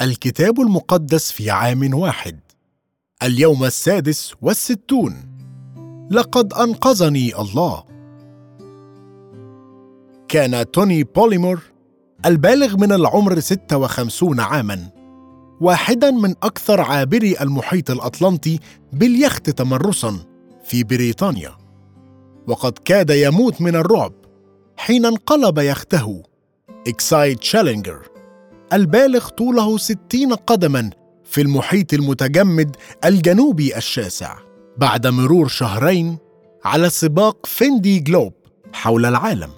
الكتاب المقدس في عام واحد. اليوم السادس والستون. لقد أنقذني الله. كان توني بوليمور البالغ من العمر 56 عاما واحدا من أكثر عابري المحيط الأطلنطي باليخت تمرسا في بريطانيا. وقد كاد يموت من الرعب حين انقلب يخته إكسايد تشالنجر البالغ طوله ستين قدما في المحيط المتجمد الجنوبي الشاسع بعد مرور شهرين على سباق فيندي جلوب حول العالم.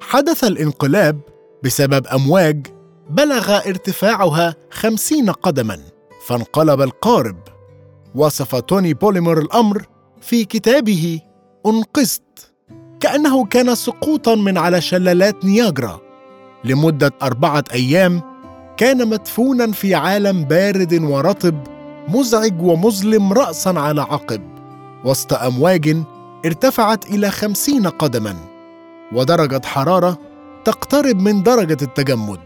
حدث الانقلاب بسبب أمواج بلغ ارتفاعها خمسين قدما فانقلب القارب. وصف توني بوليمور الأمر في كتابه أنقذت كأنه كان سقوطا من على شلالات نياجرا. لمدة أربعة أيام كان مدفونا في عالم بارد ورطب مزعج ومظلم رأسا على عقب. وسط أمواج ارتفعت إلى خمسين قدما. ودرجة حرارة تقترب من درجة التجمد.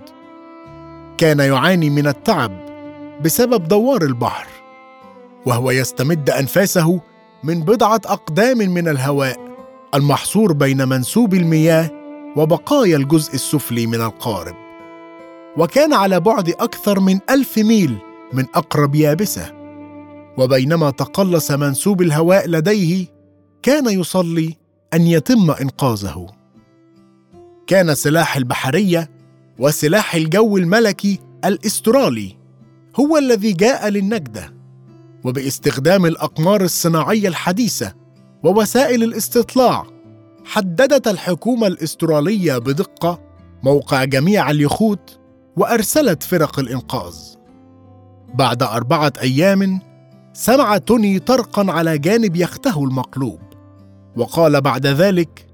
كان يعاني من التعب بسبب دوار البحر. وهو يستمد أنفاسه من بضعة أقدام من الهواء المحصور بين منسوب المياه وبقايا الجزء السفلي من القارب. وكان على بعد أكثر من ألف ميل من أقرب يابسة. وبينما تقلص منسوب الهواء لديه كان يصلي أن يتم إنقاذه. كان سلاح البحرية وسلاح الجو الملكي الإسترالي هو الذي جاء للنجدة. وباستخدام الأقمار الصناعية الحديثة ووسائل الاستطلاع حددت الحكومة الأسترالية بدقة موقع جميع اليخوت وأرسلت فرق الإنقاذ. بعد أربعة أيام سمع توني طرقا على جانب يخته المقلوب وقال بعد ذلك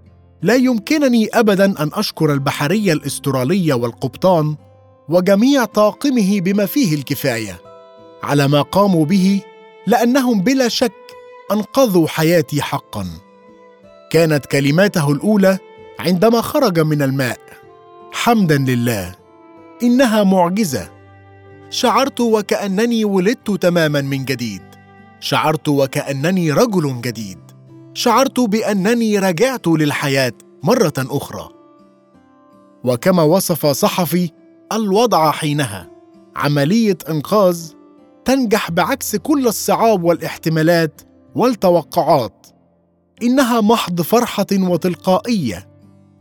لا يمكنني ابدا أن أشكر البحرية الأسترالية والقبطان وجميع طاقمه بما فيه الكفاية على ما قاموا به لأنهم بلا شك أنقذوا حياتي حقا كانت كلماته الأولى عندما خرج من الماء. حمدا لله إنها معجزة. شعرت وكأنني ولدت تماما من جديد. شعرت وكأنني رجل جديد. شعرت بأنني رجعت للحياة مرة أخرى. وكما وصف صحفي الوضع حينها عملية إنقاذ تنجح بعكس كل الصعاب والاحتمالات والتوقعات إنها محض فرحة وتلقائية.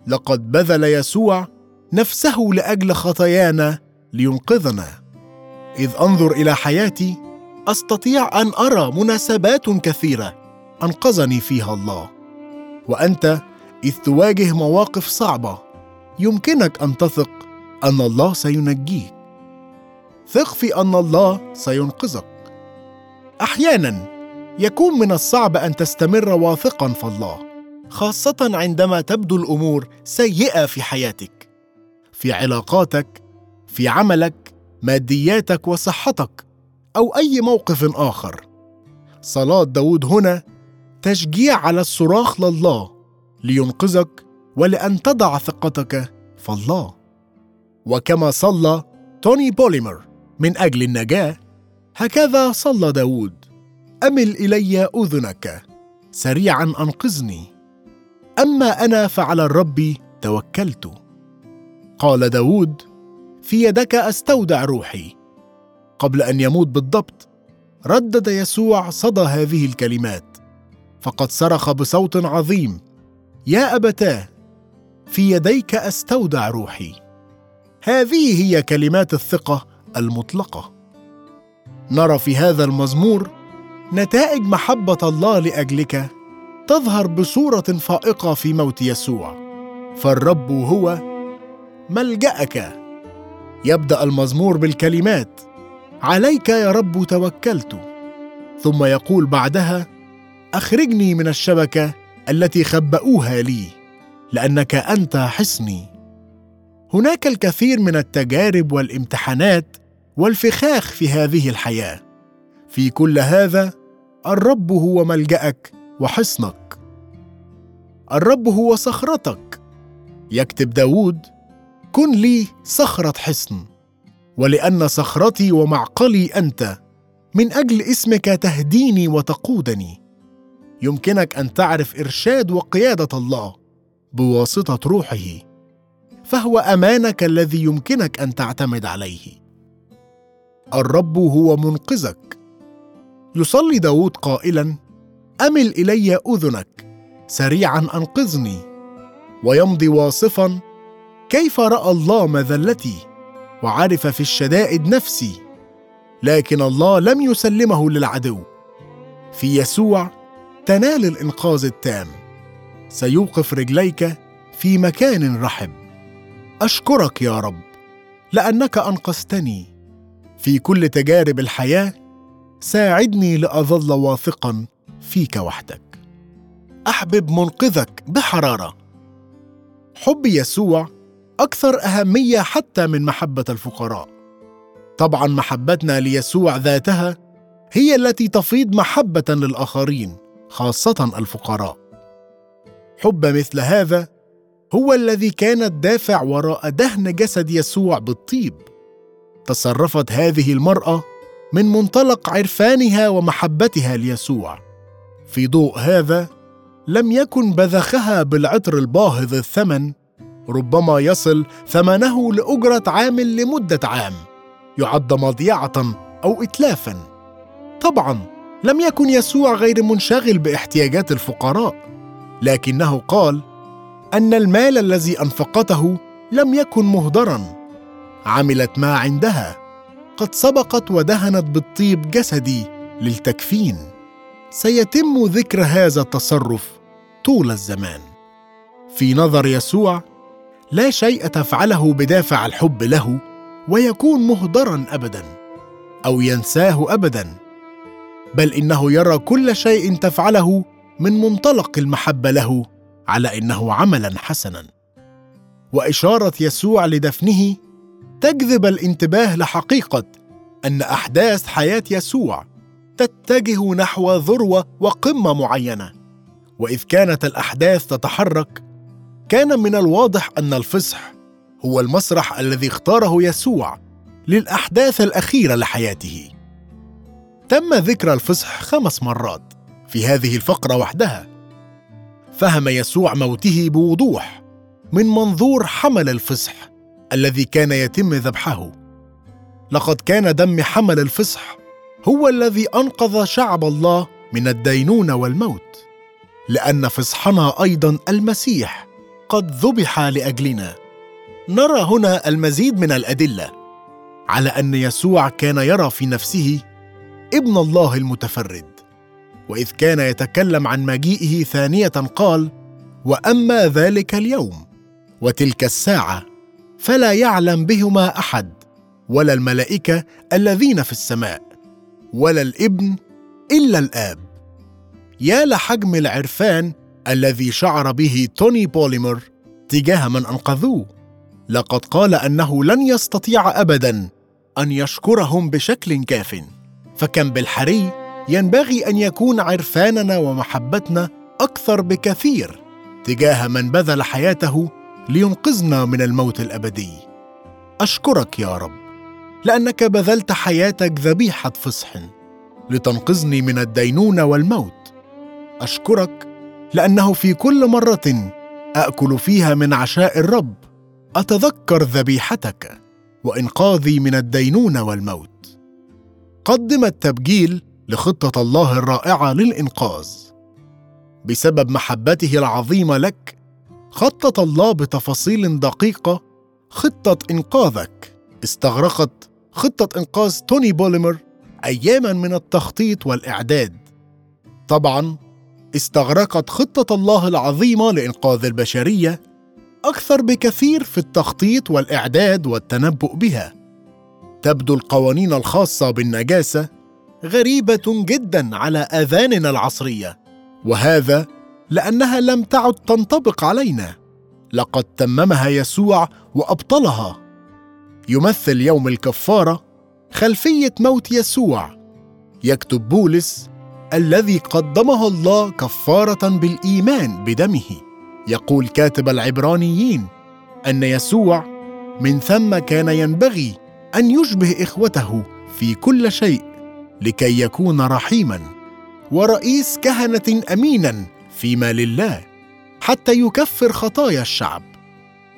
لقد بذل يسوع نفسه لأجل خطايانا لينقذنا. إذ أنظر إلى حياتي أستطيع أن أرى مناسبات كثيرة أنقذني فيها الله. وأنت إذ تواجه مواقف صعبة يمكنك أن تثق أن الله سينجيك. ثق في أن الله سينقذك. أحيانا يكون من الصعب أن تستمر واثقا في الله خاصة عندما تبدو الأمور سيئة في حياتك في علاقاتك في عملك مادياتك وصحتك أو أي موقف آخر. صلاة داود هنا تشجيع على الصراخ لله لينقذك ولأن تضع ثقتك في الله. وكما صلى توني بوليمر من أجل النجاة هكذا صلى داود. أمل إلي أذنك. سريعا أنقذني. أما أنا فعلى الرب توكلت. قال داود في يدك أستودع روحي. قبل أن يموت بالضبط ردد يسوع صدى هذه الكلمات. فقد صرخ بصوت عظيم يا أبتاه في يديك أستودع روحي. هذه هي كلمات الثقة المطلقة. نرى في هذا المزمور نتائج محبة الله لأجلك تظهر بصورة فائقة في موت يسوع. فالرب هو ملجأك. يبدأ المزمور بالكلمات. عليك يا رب توكلت. ثم يقول بعدها أخرجني من الشبكة التي خبأوها لي لأنك أنت حصني. هناك الكثير من التجارب والامتحانات والفخاخ في هذه الحياة. في كل هذا الرب هو ملجأك وحصنك. الرب هو صخرتك. يكتب داود كن لي صخرة حصن ولأن صخرتي ومعقلي أنت من أجل اسمك تهديني وتقودني. يمكنك أن تعرف إرشاد وقيادة الله بواسطة روحه فهو أمانك الذي يمكنك أن تعتمد عليه. الرب هو منقذك. يصلي داود قائلا أمل إلي أذنك سريعا أنقذني. ويمضي واصفا كيف رأى الله مذلتي وعرف في الشدائد نفسي. لكن الله لم يسلمه للعدو. في يسوع تنال الإنقاذ التام. سيوقف رجليك في مكان رحب. أشكرك يا رب لأنك أنقذتني. في كل تجارب الحياة ساعدني لأظل واثقا فيك وحدك. أحبب منقذك بحرارة. حب يسوع أكثر أهمية حتى من محبة الفقراء. طبعا محبتنا ليسوع ذاتها هي التي تفيض محبة للآخرين خاصة الفقراء. حب مثل هذا هو الذي كان الدافع وراء دهن جسد يسوع بالطيب. تصرفت هذه المرأة من منطلق عرفانها ومحبتها ليسوع. في ضوء هذا لم يكن بذخها بالعطر الباهظ الثمن ربما يصل ثمنه لأجرة عامل لمدة عام يعد مضيعة أو اتلافا. طبعا لم يكن يسوع غير منشغل باحتياجات الفقراء لكنه قال أن المال الذي أنفقته لم يكن مهدرا عملت ما عندها. قد سبقت ودهنت بالطيب جسدي للتكفين. سيتم ذكر هذا التصرف طول الزمان. في نظر يسوع لا شيء تفعله بدافع الحب له ويكون مهدرا ابدا أو ينساه ابدا بل إنه يرى كل شيء تفعله من منطلق المحبة له على إنه عملا حسنا. وإشارة يسوع لدفنه تجذب الانتباه لحقيقة أن أحداث حياة يسوع تتجه نحو ذروة وقمة معينة. وإذ كانت الأحداث تتحرك كان من الواضح أن الفصح هو المسرح الذي اختاره يسوع للأحداث الأخيرة لحياته. تم ذكر الفصح خمس مرات في هذه الفقرة وحدها. فهم يسوع موته بوضوح من منظور حمل الفصح الذي كان يتم ذبحه. لقد كان دم حمل الفصح هو الذي أنقذ شعب الله من الدينونه والموت لأن فصحنا أيضا المسيح قد ذبح لأجلنا. نرى هنا المزيد من الأدلة على أن يسوع كان يرى في نفسه ابن الله المتفرد وإذ كان يتكلم عن مجيئه ثانية قال وأما ذلك اليوم وتلك الساعة فلا يعلم بهما أحد ولا الملائكة الذين في السماء ولا الإبن إلا الآب. يا لحجم العرفان الذي شعر به توني بوليمر تجاه من أنقذوه. لقد قال أنه لن يستطيع ابدا أن يشكرهم بشكل كاف. فكم بالحري ينبغي أن يكون عرفاننا ومحبتنا أكثر بكثير تجاه من بذل حياته لينقذنا من الموت الأبدي. أشكرك يا رب لأنك بذلت حياتك ذبيحة فصح لتنقذني من الدينونه والموت. أشكرك لأنه في كل مرة اكل فيها من عشاء الرب. أتذكر ذبيحتك وإنقاذي من الدينونه والموت. قدم التبجيل لخطة الله الرائعة للإنقاذ. بسبب محبته العظيمة لك خطط الله بتفاصيل دقيقة خطة إنقاذك. استغرقت خطة إنقاذ توني بوليمر اياما من التخطيط والإعداد. طبعا استغرقت خطة الله العظيمة لإنقاذ البشرية أكثر بكثير في التخطيط والإعداد والتنبؤ بها. تبدو القوانين الخاصة بالنجاسة غريبة جدا على آذاننا العصرية وهذا لأنها لم تعد تنطبق علينا. لقد تممها يسوع وأبطلها. يمثل يوم الكفارة خلفية موت يسوع. يكتب بولس الذي قدمه الله كفارة بالإيمان بدمه. يقول كاتب العبرانيين أن يسوع من ثم كان ينبغي أن يشبه إخوته في كل شيء لكي يكون رحيما. ورئيس كهنة امينا فيما لله حتى يكفر خطايا الشعب.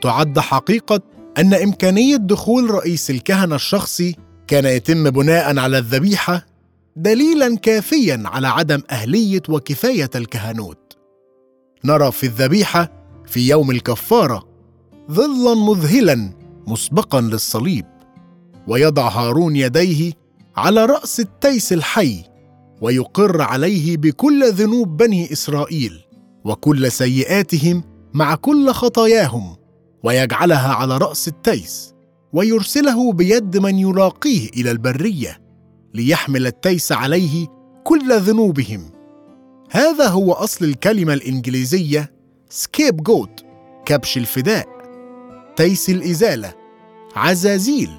تعد حقيقة أن إمكانية دخول رئيس الكهنة الشخصي كان يتم بناء على الذبيحة دليلا كافيا على عدم أهلية وكفاية الكهنوت. نرى في الذبيحة في يوم الكفارة ظلا مذهلا مسبقا للصليب ويضع هارون يديه على رأس التيس الحي ويقر عليه بكل ذنوب بني إسرائيل وكل سيئاتهم مع كل خطاياهم ويجعلها على رأس التيس ويرسله بيد من يلاقيه إلى البرية ليحمل التيس عليه كل ذنوبهم. هذا هو أصل الكلمة الإنجليزية scapegoat كبش الفداء تيس الإزالة عزازيل.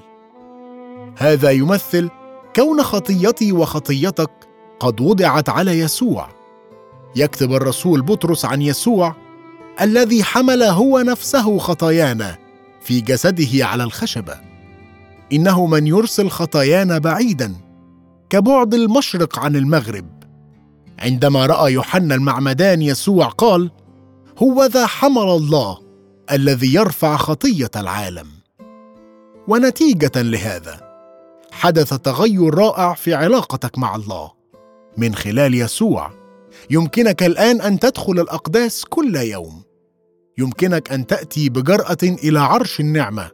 هذا يمثل كون خطيتي وخطيتك قد وضعت على يسوع. يكتب الرسول بطرس عن يسوع الذي حمل هو نفسه خطايانا في جسده على الخشبة. إنه من يرسل خطايانا بعيدا كبعد المشرق عن المغرب. عندما رأى يوحنا المعمدان يسوع قال هو ذا حمل الله الذي يرفع خطية العالم. ونتيجة لهذا حدث تغير رائع في علاقتك مع الله. من خلال يسوع. يمكنك الآن أن تدخل الأقداس كل يوم. يمكنك أن تأتي بجرأة إلى عرش النعمة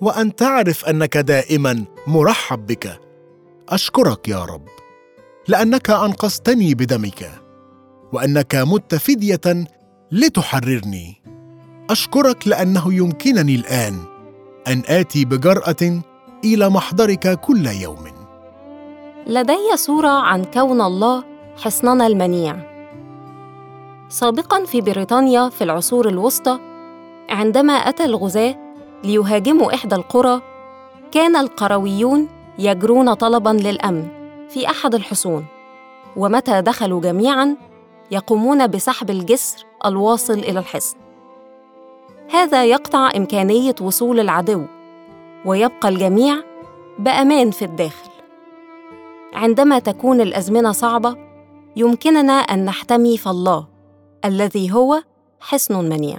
وأن تعرف أنك دائما مرحب بك. أشكرك يا رب لأنك أنقذتني بدمك وأنك مت فديه لتحررني. أشكرك لأنه يمكنني الآن أن آتي بجرأة إلى محضرك كل يوم. لدي صورة عن كون الله حصننا المنيع. سابقاً في بريطانيا في العصور الوسطى، عندما أتى الغزاة ليهاجموا إحدى القرى، كان القرويون يجرون طلباً للأمن في أحد الحصون، ومتى دخلوا جميعاً يقومون بسحب الجسر الواصل إلى الحصن. هذا يقطع إمكانية وصول العدو، ويبقى الجميع بأمان في الداخل. عندما تكون الأزمنة صعبة يمكننا أن نحتمي في الله الذي هو حصن منيع.